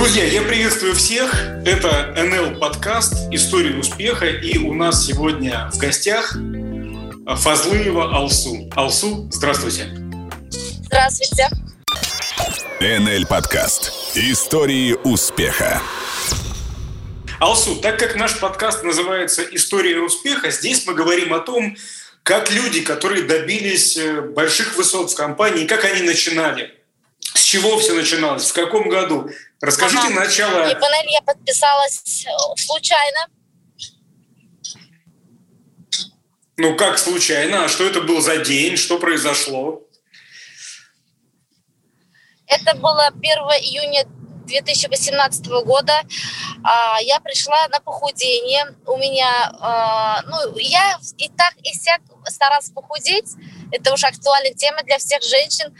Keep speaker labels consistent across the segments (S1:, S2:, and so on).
S1: Друзья, я приветствую всех. Это НЛ подкаст «История успеха». И у нас сегодня в гостях Фазлыева Алсу. Алсу, здравствуйте.
S2: Здравствуйте.
S3: НЛ подкаст «Истории успеха».
S1: Алсу, так как наш подкаст называется «История успеха», здесь мы говорим о том, как люди, которые добились э, больших высот в компании, как они начинали, с чего все начиналось, в каком году. Расскажите ага. начало.
S2: И панель я подписалась э, случайно.
S1: Ну, как случайно? А что это был за день? Что произошло?
S2: Это было 1 июня 2018 года. А, я пришла на похудение. У меня, а, ну, я и так, и сяк старалась похудеть. Это уже актуальная тема для всех женщин.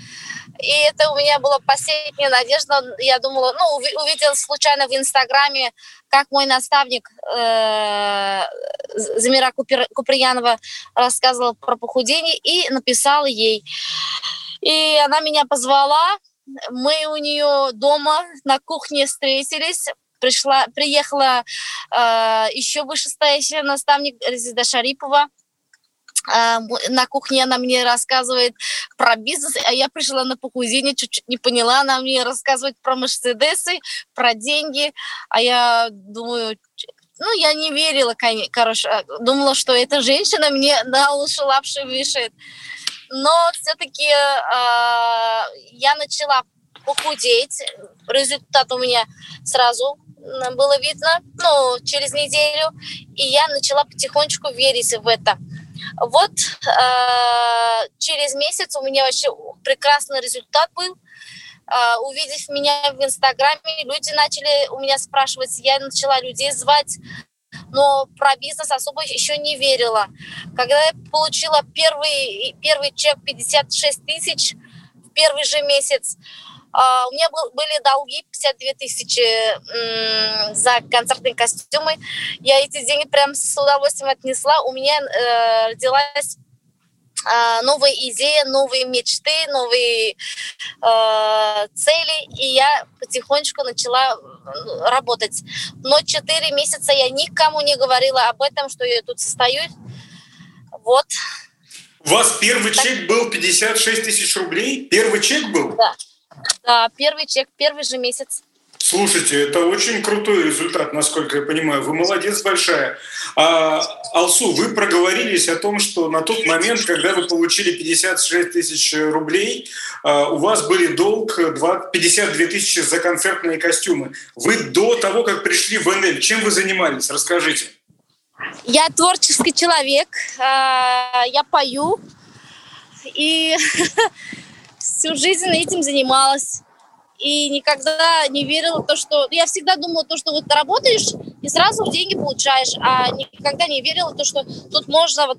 S2: И это у меня была последняя надежда. Я думала, ну, увидела случайно в Инстаграме, как мой наставник э, Замира Купер, Куприянова рассказывала про похудение и написала ей. И она меня позвала, мы у нее дома на кухне встретились, пришла, приехала э, еще вышестоящая наставник Резида Шарипова, на кухне она мне рассказывает про бизнес, а я пришла на похудение, чуть-чуть не поняла, она мне рассказывает про Мерседесы, про деньги, а я думаю, ну, я не верила, короче, а, думала, что эта женщина мне на уши лапши вешает. Но все-таки э, я начала похудеть, результат у меня сразу было видно, ну, через неделю, и я начала потихонечку верить в это. Вот э, через месяц у меня вообще прекрасный результат был. Э, увидев меня в Инстаграме, люди начали у меня спрашивать, я начала людей звать, но про бизнес особо еще не верила. Когда я получила первый, первый чек 56 тысяч в первый же месяц, Uh, у меня был, были долги 52 тысячи м- за концертные костюмы. Я эти деньги прям с удовольствием отнесла. У меня э, родилась э, новая идея, новые мечты, новые э, цели, и я потихонечку начала работать. Но 4 месяца я никому не говорила об этом, что я тут состою. Вот.
S1: У вас первый так... чек был 56 тысяч рублей? Первый чек был?
S2: Да. Да, первый чек, первый же месяц.
S1: Слушайте, это очень крутой результат, насколько я понимаю. Вы молодец большая. А, Алсу, вы проговорились о том, что на тот момент, когда вы получили 56 тысяч рублей, а, у вас были долг 52 тысячи за концертные костюмы. Вы до того, как пришли в НЛ, чем вы занимались? Расскажите.
S2: Я творческий человек, а, я пою, и всю жизнь этим занималась. И никогда не верила в то, что... Я всегда думала, то, что вот работаешь и сразу деньги получаешь, а никогда не верила в то, что тут можно вот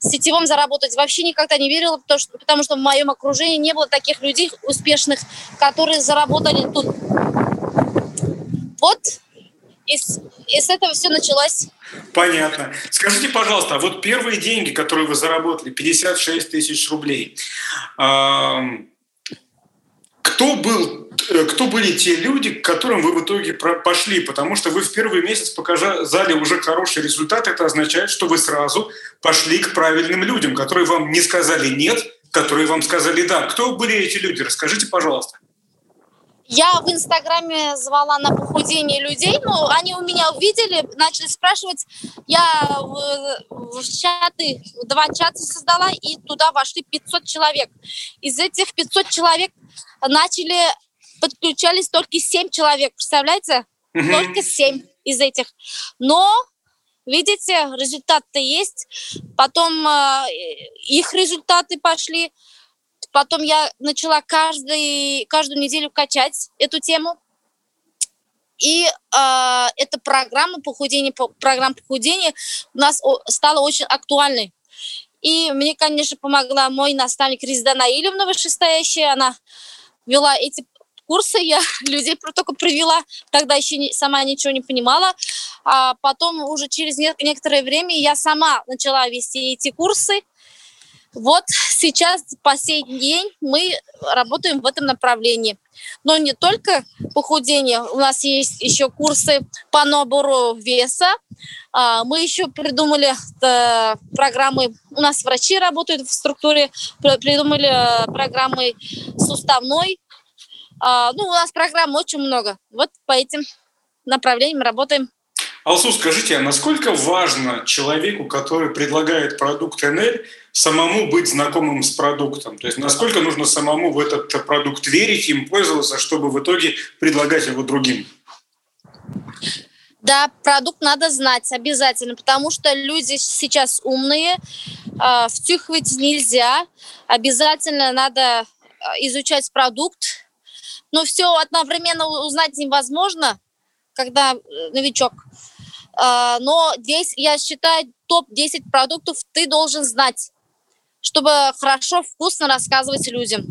S2: сетевым заработать. Вообще никогда не верила, в то, что, потому что в моем окружении не было таких людей успешных, которые заработали тут. Вот и с, и с этого все началось.
S1: Понятно. Скажите, пожалуйста, а вот первые деньги, которые вы заработали, 56 тысяч рублей, кто был э, кто были те люди, к которым вы в итоге пошли? Потому что вы в первый месяц показали уже хороший результат. Это означает, что вы сразу пошли к правильным людям, которые вам не сказали «нет», которые вам сказали «да». Кто были эти люди? Расскажите, пожалуйста.
S2: Я в Инстаграме звала на похудение людей, но они у меня увидели, начали спрашивать. Я в, в чаты, два чата создала, и туда вошли 500 человек. Из этих 500 человек начали, подключались только 7 человек, представляете? Угу. Только 7 из этих. Но Видите, результат-то есть. Потом э, их результаты пошли. Потом я начала каждый, каждую неделю качать эту тему. И э, эта программа похудения, программа похудения у нас стала очень актуальной. И мне, конечно, помогла мой наставник Резида Наилевна, вышестоящая. Она вела эти курсы, я людей только привела, тогда еще не, сама ничего не понимала. А потом уже через некоторое время я сама начала вести эти курсы. Вот сейчас, по сей день, мы работаем в этом направлении. Но не только похудение. У нас есть еще курсы по набору веса. А, мы еще придумали э, программы. У нас врачи работают в структуре. Придумали э, программы суставной. А, ну, у нас программ очень много. Вот по этим направлениям работаем.
S1: Алсу, скажите, а насколько важно человеку, который предлагает продукт НЛ, самому быть знакомым с продуктом? То есть насколько нужно самому в этот продукт верить, им пользоваться, чтобы в итоге предлагать его другим?
S2: Да, продукт надо знать обязательно, потому что люди сейчас умные, э, втюхивать нельзя, обязательно надо а, изучать продукт, но все одновременно узнать невозможно, когда э, новичок. А, но здесь, я считаю, топ-10 продуктов ты должен знать, чтобы хорошо, вкусно рассказывать людям.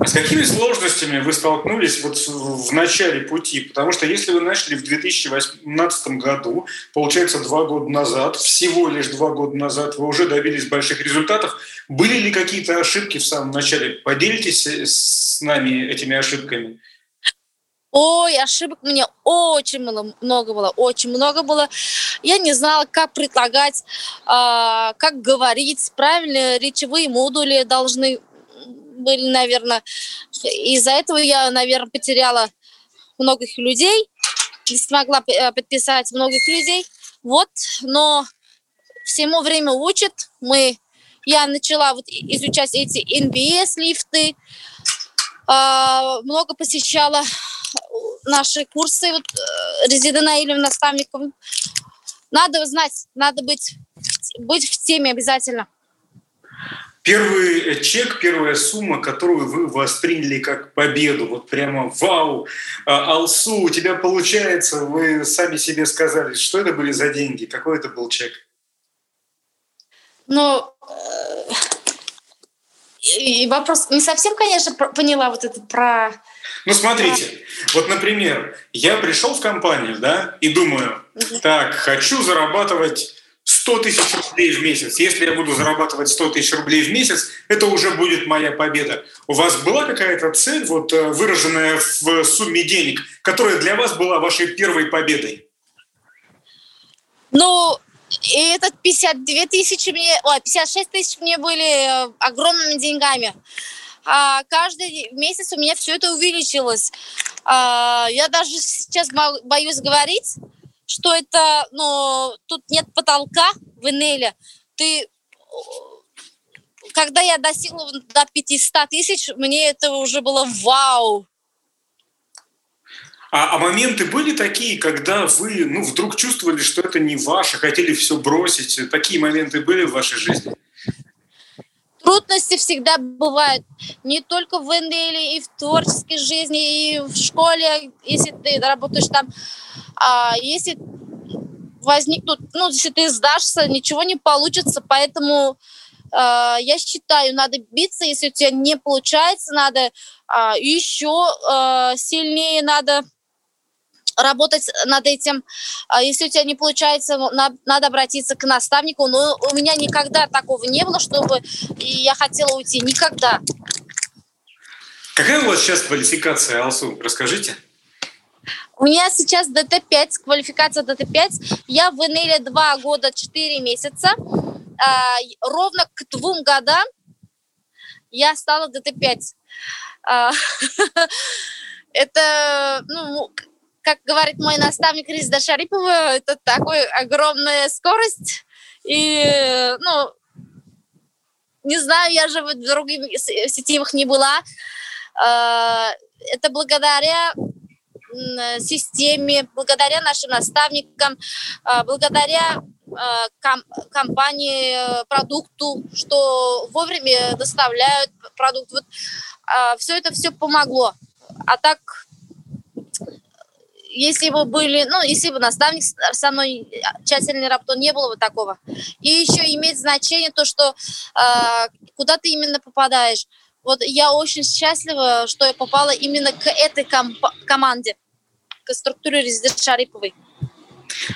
S1: А с какими сложностями вы столкнулись вот в начале пути? Потому что если вы начали в 2018 году, получается два года назад, всего лишь два года назад, вы уже добились больших результатов. Были ли какие-то ошибки в самом начале? Поделитесь с нами этими ошибками.
S2: Ой, ошибок мне очень много было, очень много было. Я не знала, как предлагать, э, как говорить, правильно речевые модули должны были, наверное. Из-за этого я, наверное, потеряла многих людей, не смогла э, подписать многих людей. Вот, но всему время учат. Мы, я начала вот изучать эти NBS-лифты, э, много посещала наши курсы вот, э, Резидана или наставников. Надо знать, надо быть, быть в теме обязательно.
S1: Первый чек, первая сумма, которую вы восприняли как победу, вот прямо вау, а, Алсу, у тебя получается, вы сами себе сказали, что это были за деньги, какой это был чек?
S2: Ну, и вопрос не совсем, конечно, поняла вот это про...
S1: Ну, смотрите, вот, например, я пришел в компанию, да, и думаю, так, хочу зарабатывать 100 тысяч рублей в месяц. Если я буду зарабатывать 100 тысяч рублей в месяц, это уже будет моя победа. У вас была какая-то цель, вот э, выраженная в сумме денег, которая для вас была вашей первой победой?
S2: Ну, и этот 52 тысячи мне, ой, 56 тысяч мне были э, огромными деньгами. А каждый месяц у меня все это увеличилось. А, я даже сейчас боюсь говорить, что это, ну, тут нет потолка в Энеле. Ты, когда я достигла до 500 тысяч, мне это уже было вау.
S1: А, а моменты были такие, когда вы ну, вдруг чувствовали, что это не ваше, хотели все бросить? Такие моменты были в вашей жизни?
S2: Трудности всегда бывают. Не только в НДЛ, и в творческой жизни, и в школе, если ты работаешь там. А если возникнут, ну, если ты сдашься, ничего не получится, поэтому э, я считаю, надо биться, если у тебя не получается, надо э, еще э, сильнее надо работать над этим. А если у тебя не получается, надо обратиться к наставнику. Но у меня никогда такого не было, чтобы я хотела уйти. Никогда.
S1: Какая у вас сейчас квалификация, Алсу? Расскажите.
S2: У меня сейчас ДТ-5, квалификация ДТ-5. Я в НЛ два года, четыре месяца. А, ровно к двум годам я стала ДТ-5. А, это, ну, как говорит мой наставник Ризда Шарипова, это такой огромная скорость. И, ну, не знаю, я же в других сетевых не была. А, это благодаря системе, благодаря нашим наставникам, а, благодаря а, компании, продукту, что вовремя доставляют продукт. Вот все это все помогло. А так если бы были, ну, если бы наставник со мной тщательно работал, не было бы такого. И еще имеет значение то, что э, куда ты именно попадаешь. Вот я очень счастлива, что я попала именно к этой комп- команде, к структуре Резидент Шариповой.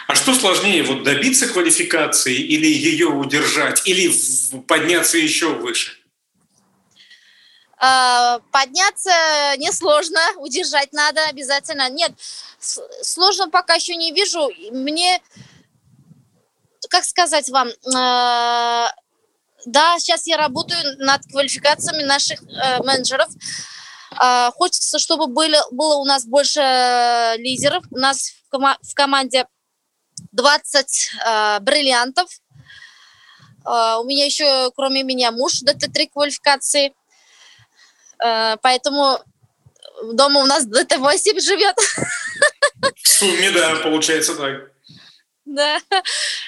S1: А что сложнее, вот добиться квалификации или ее удержать, или подняться еще выше?
S2: э, подняться несложно, удержать надо обязательно. Нет, сложно пока еще не вижу. Мне, как сказать вам, э, да, сейчас я работаю над квалификациями наших э, менеджеров. Э, хочется, чтобы были, было у нас больше лидеров. У нас в, кома- в команде 20 э, бриллиантов. У меня еще, кроме меня, муж ДТ-3 квалификации. Э, поэтому дома у нас ДТ-8 живет.
S1: В сумме, да, получается так.
S2: Да.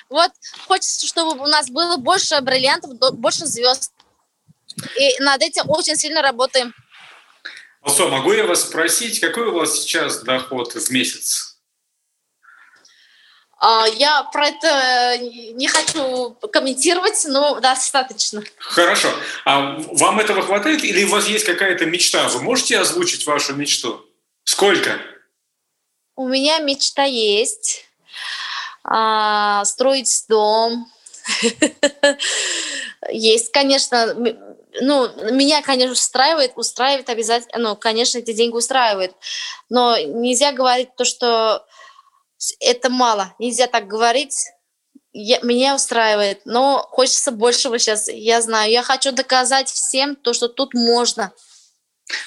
S2: Вот хочется, чтобы у нас было больше бриллиантов, больше звезд. И над этим очень сильно работаем.
S1: Алсо, могу я вас спросить, какой у вас сейчас доход в месяц?
S2: А, я про это не хочу комментировать, но достаточно.
S1: Хорошо. А вам этого хватает или у вас есть какая-то мечта? Вы можете озвучить вашу мечту? Сколько?
S2: У меня мечта есть. А, строить дом. Есть, конечно, ну, меня, конечно, устраивает, устраивает обязательно, ну, конечно, эти деньги устраивают, но нельзя говорить то, что это мало. Нельзя так говорить. Я, меня устраивает, но хочется большего сейчас. Я знаю, я хочу доказать всем то, что тут можно.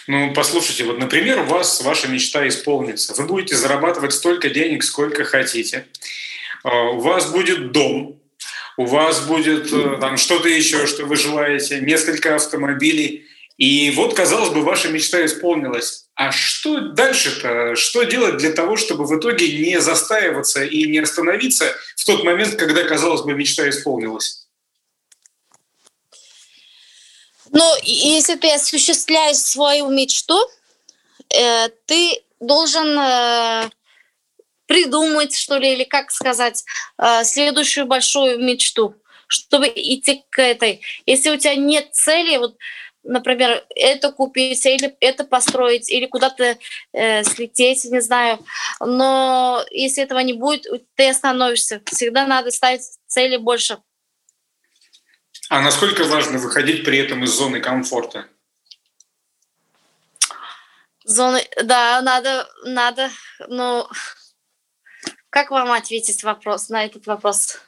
S1: Ну, послушайте, вот, например, у вас ваша мечта исполнится. Вы будете зарабатывать столько денег, сколько хотите. А, у вас будет дом, у вас будет э, там что-то еще, что вы желаете, несколько автомобилей. И вот, казалось бы, ваша мечта исполнилась. А что дальше-то? Что делать для того, чтобы в итоге не застаиваться и не остановиться в тот момент, когда, казалось бы, мечта исполнилась?
S2: Ну, если ты осуществляешь свою мечту, э, ты должен э, придумать, что ли, или как сказать, э, следующую большую мечту, чтобы идти к этой. Если у тебя нет цели, вот например, это купить, или это построить, или куда-то э, слететь, не знаю. Но если этого не будет, ты остановишься. Всегда надо ставить цели больше.
S1: А насколько важно выходить при этом из зоны комфорта?
S2: Зоны, да, надо, надо, но как вам ответить вопрос на этот вопрос?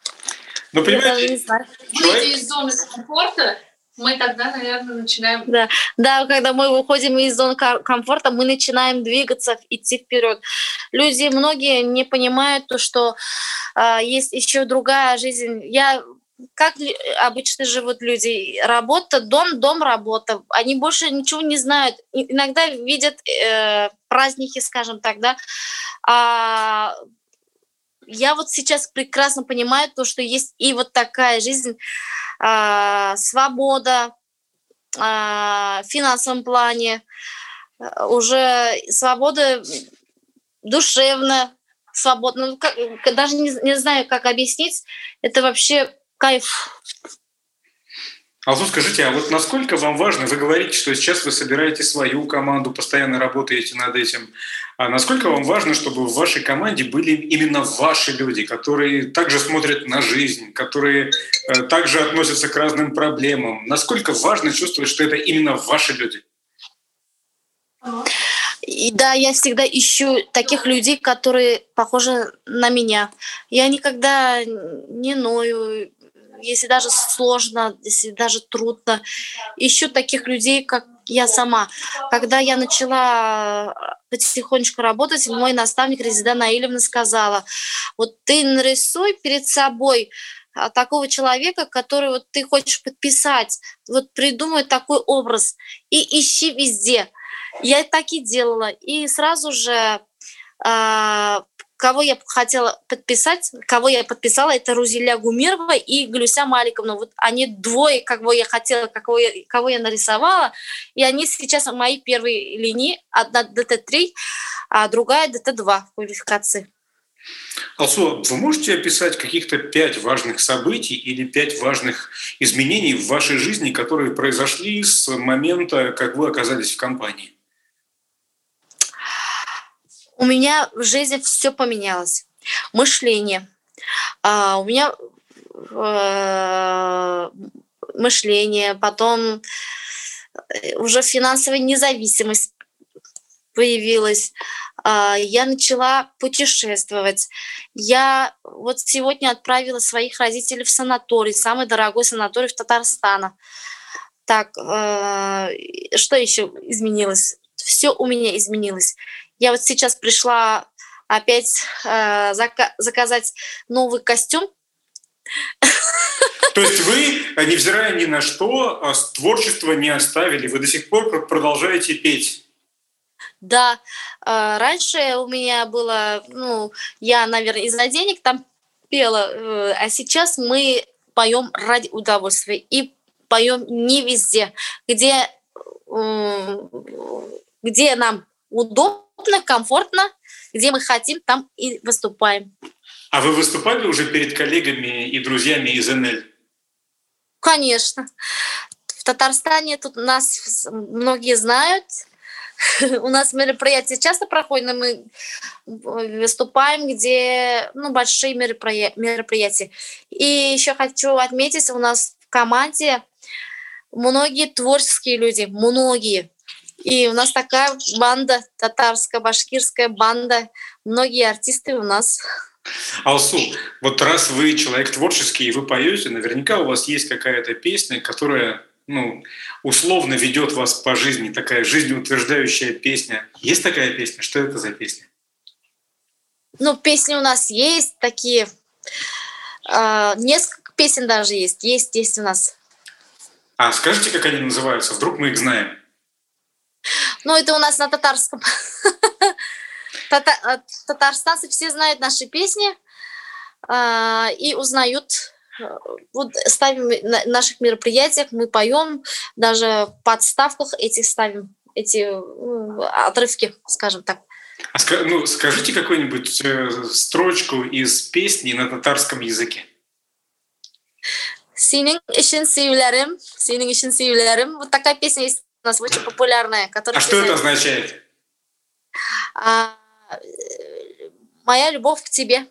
S1: Ну, понимаете,
S4: выйти из зоны комфорта мы тогда, наверное, начинаем...
S2: Да, да, когда мы выходим из зоны комфорта, мы начинаем двигаться, идти вперед. Люди, многие не понимают то, что э, есть еще другая жизнь. Я как обычно живут люди. Работа, дом, дом, работа. Они больше ничего не знают. Иногда видят э, праздники, скажем так, да. А я вот сейчас прекрасно понимаю то, что есть и вот такая жизнь, а, свобода а, в финансовом плане, а, уже свобода душевно, свободно. Ну, как, даже не, не знаю, как объяснить. Это вообще кайф.
S1: Алсу, скажите, а вот насколько вам важно, вы говорите, что сейчас вы собираете свою команду, постоянно работаете над этим, а насколько вам важно, чтобы в вашей команде были именно ваши люди, которые также смотрят на жизнь, которые э, также относятся к разным проблемам? Насколько важно чувствовать, что это именно ваши люди?
S2: И да, я всегда ищу таких людей, которые похожи на меня. Я никогда не ною, если даже сложно, если даже трудно. Ищу таких людей, как я сама. Когда я начала потихонечку работать, мой наставник Резида Наилевна сказала, вот ты нарисуй перед собой а, такого человека, который вот ты хочешь подписать, вот придумай такой образ и ищи везде. Я так и делала. И сразу же а, кого я хотела подписать, кого я подписала, это Рузиля Гумирова и Глюся Маликовна. Вот они двое, кого я хотела, кого я, кого я нарисовала, и они сейчас мои первые линии, одна ДТ-3, а другая ДТ-2 в квалификации.
S1: Алсу, вы можете описать каких-то пять важных событий или пять важных изменений в вашей жизни, которые произошли с момента, как вы оказались в компании?
S2: У меня в жизни все поменялось. Мышление. А, у меня э, мышление, потом э, уже финансовая независимость появилась. А, я начала путешествовать. Я вот сегодня отправила своих родителей в санаторий, самый дорогой санаторий в Татарстане. Так, э, что еще изменилось? Все у меня изменилось. Я вот сейчас пришла опять э, заказать новый костюм.
S1: То есть вы, невзирая ни на что, а творчество не оставили, вы до сих пор продолжаете петь.
S2: Да, э, раньше у меня было, ну, я, наверное, из-за денег там пела, э, а сейчас мы поем ради удовольствия и поем не везде, где, где нам удобно, комфортно, где мы хотим, там и выступаем.
S1: А вы выступали уже перед коллегами и друзьями из НЛ?
S2: Конечно. В Татарстане тут нас многие знают, у нас мероприятия часто проходят, но мы выступаем, где ну, большие мероприятия. И еще хочу отметить, у нас в команде многие творческие люди, многие. И у нас такая банда, татарская, башкирская банда, многие артисты у нас.
S1: Алсу, вот раз вы человек творческий и вы поете, наверняка у вас есть какая-то песня, которая ну, условно ведет вас по жизни, такая жизнеутверждающая песня. Есть такая песня? Что это за песня?
S2: Ну, песни у нас есть такие. Э, несколько песен даже есть. Есть, есть у нас.
S1: А скажите, как они называются? Вдруг мы их знаем.
S2: Ну, это у нас на татарском. Э, татарстанцы все знают наши песни э, и узнают вот ставим на наших мероприятиях, мы поем, даже в подставках этих ставим, эти отрывки, скажем так.
S1: А ну, скажите какую-нибудь э, строчку из песни на татарском языке.
S2: Senin için sevlerim, senin için sevlerim. Вот такая песня есть у нас очень популярная.
S1: Которая а что это означает?
S2: А, моя любовь к тебе.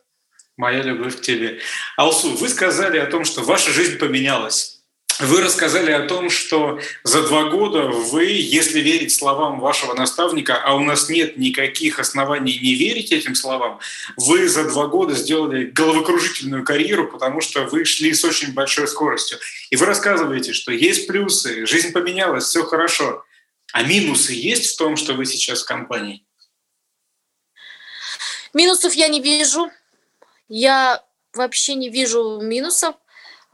S1: Моя любовь к тебе. Алсу, вы сказали о том, что ваша жизнь поменялась. Вы рассказали о том, что за два года вы, если верить словам вашего наставника, а у нас нет никаких оснований не верить этим словам, вы за два года сделали головокружительную карьеру, потому что вы шли с очень большой скоростью. И вы рассказываете, что есть плюсы, жизнь поменялась, все хорошо. А минусы есть в том, что вы сейчас в компании?
S2: Минусов я не вижу я вообще не вижу минусов.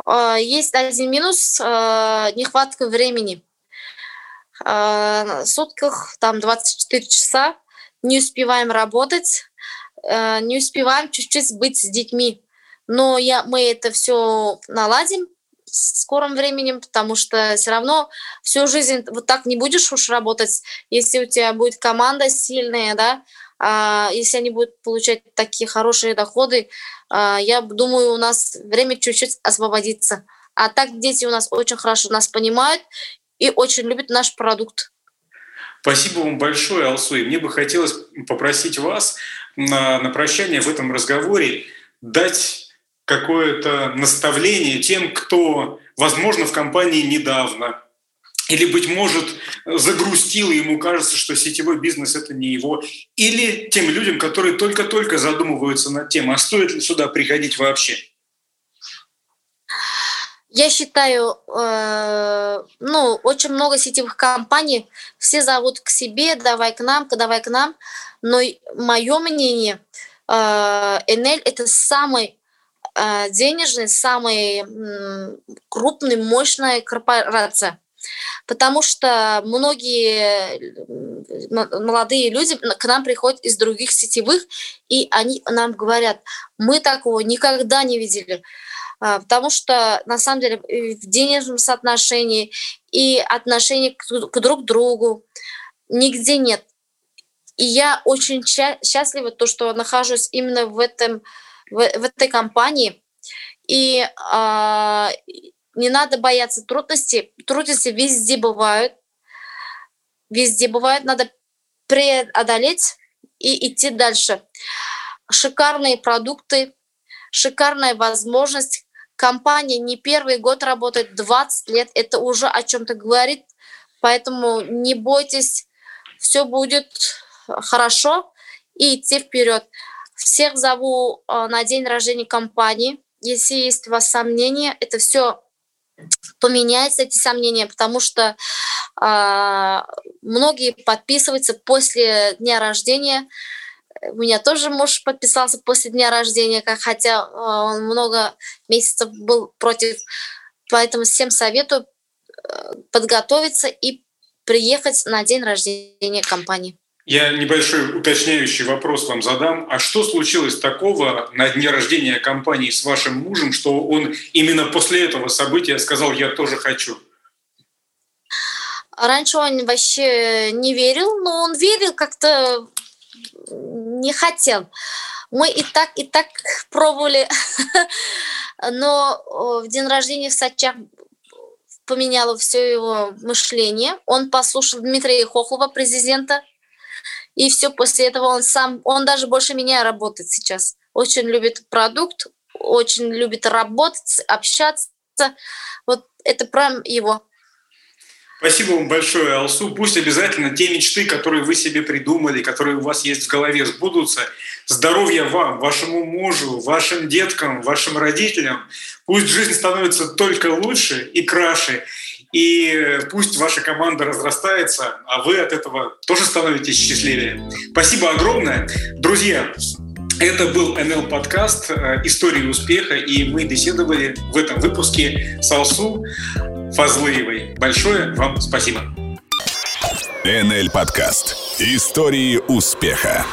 S2: А, есть один минус а, – нехватка времени. А, в сутках там 24 часа, не успеваем работать, не успеваем чуть-чуть быть с детьми. Но я, мы это все наладим в скором времени, потому что все равно всю жизнь вот так не будешь уж работать, если у тебя будет команда сильная, да, а, если они будут получать такие хорошие доходы, а, я думаю, у нас время чуть-чуть освободится. А так дети у нас очень хорошо нас понимают и очень любят наш продукт.
S1: Спасибо вам большое, Алсу. И мне бы хотелось попросить вас на, на прощание в этом разговоре дать какое-то наставление тем, кто, возможно, в компании недавно, или, быть может, загрустил, и ему кажется, что сетевой бизнес – это не его, или тем людям, которые только-только задумываются над тем, а стоит ли сюда приходить вообще?
S2: Я считаю, э, ну, очень много сетевых компаний, все зовут к себе, давай к нам, давай к нам, но мое мнение, э, Энель – это самый э, денежный, самый крупный, мощная корпорация – потому что многие молодые люди к нам приходят из других сетевых, и они нам говорят, мы такого никогда не видели. А, потому что на самом деле в денежном соотношении и отношении к друг другу нигде нет. И я очень счастлива, то, что нахожусь именно в, этом, в, в этой компании. И э, не надо бояться трудностей. Трудности везде бывают. Везде бывают. Надо преодолеть и идти дальше. Шикарные продукты, шикарная возможность. Компания не первый год работает, 20 лет. Это уже о чем-то говорит. Поэтому не бойтесь, все будет хорошо и идти вперед. Всех зову э, на день рождения компании. Если есть у вас сомнения, это все поменяется, эти сомнения, потому что э, многие подписываются после дня рождения. У меня тоже муж подписался после дня рождения, хотя э, он много месяцев был против. Поэтому всем советую подготовиться и приехать на день рождения компании.
S1: Я небольшой уточняющий вопрос вам задам. А что случилось такого на дне рождения компании с вашим мужем, что он именно после этого события сказал «я тоже хочу»?
S2: Раньше он вообще не верил, но он верил как-то не хотел. Мы и так, и так пробовали. Но в день рождения в Сачах поменяло все его мышление. Он послушал Дмитрия Хохлова, президента, и все, после этого он сам, он даже больше меня работает сейчас. Очень любит продукт, очень любит работать, общаться. Вот это прям его.
S1: Спасибо вам большое, Алсу. Пусть обязательно те мечты, которые вы себе придумали, которые у вас есть в голове, сбудутся. Здоровья вам, вашему мужу, вашим деткам, вашим родителям. Пусть жизнь становится только лучше и краше. И пусть ваша команда разрастается, а вы от этого тоже становитесь счастливее. Спасибо огромное. Друзья, это был НЛ подкаст э, «Истории успеха», и мы беседовали в этом выпуске с Алсу Фазлыевой. Большое вам спасибо.
S3: НЛ подкаст «Истории успеха».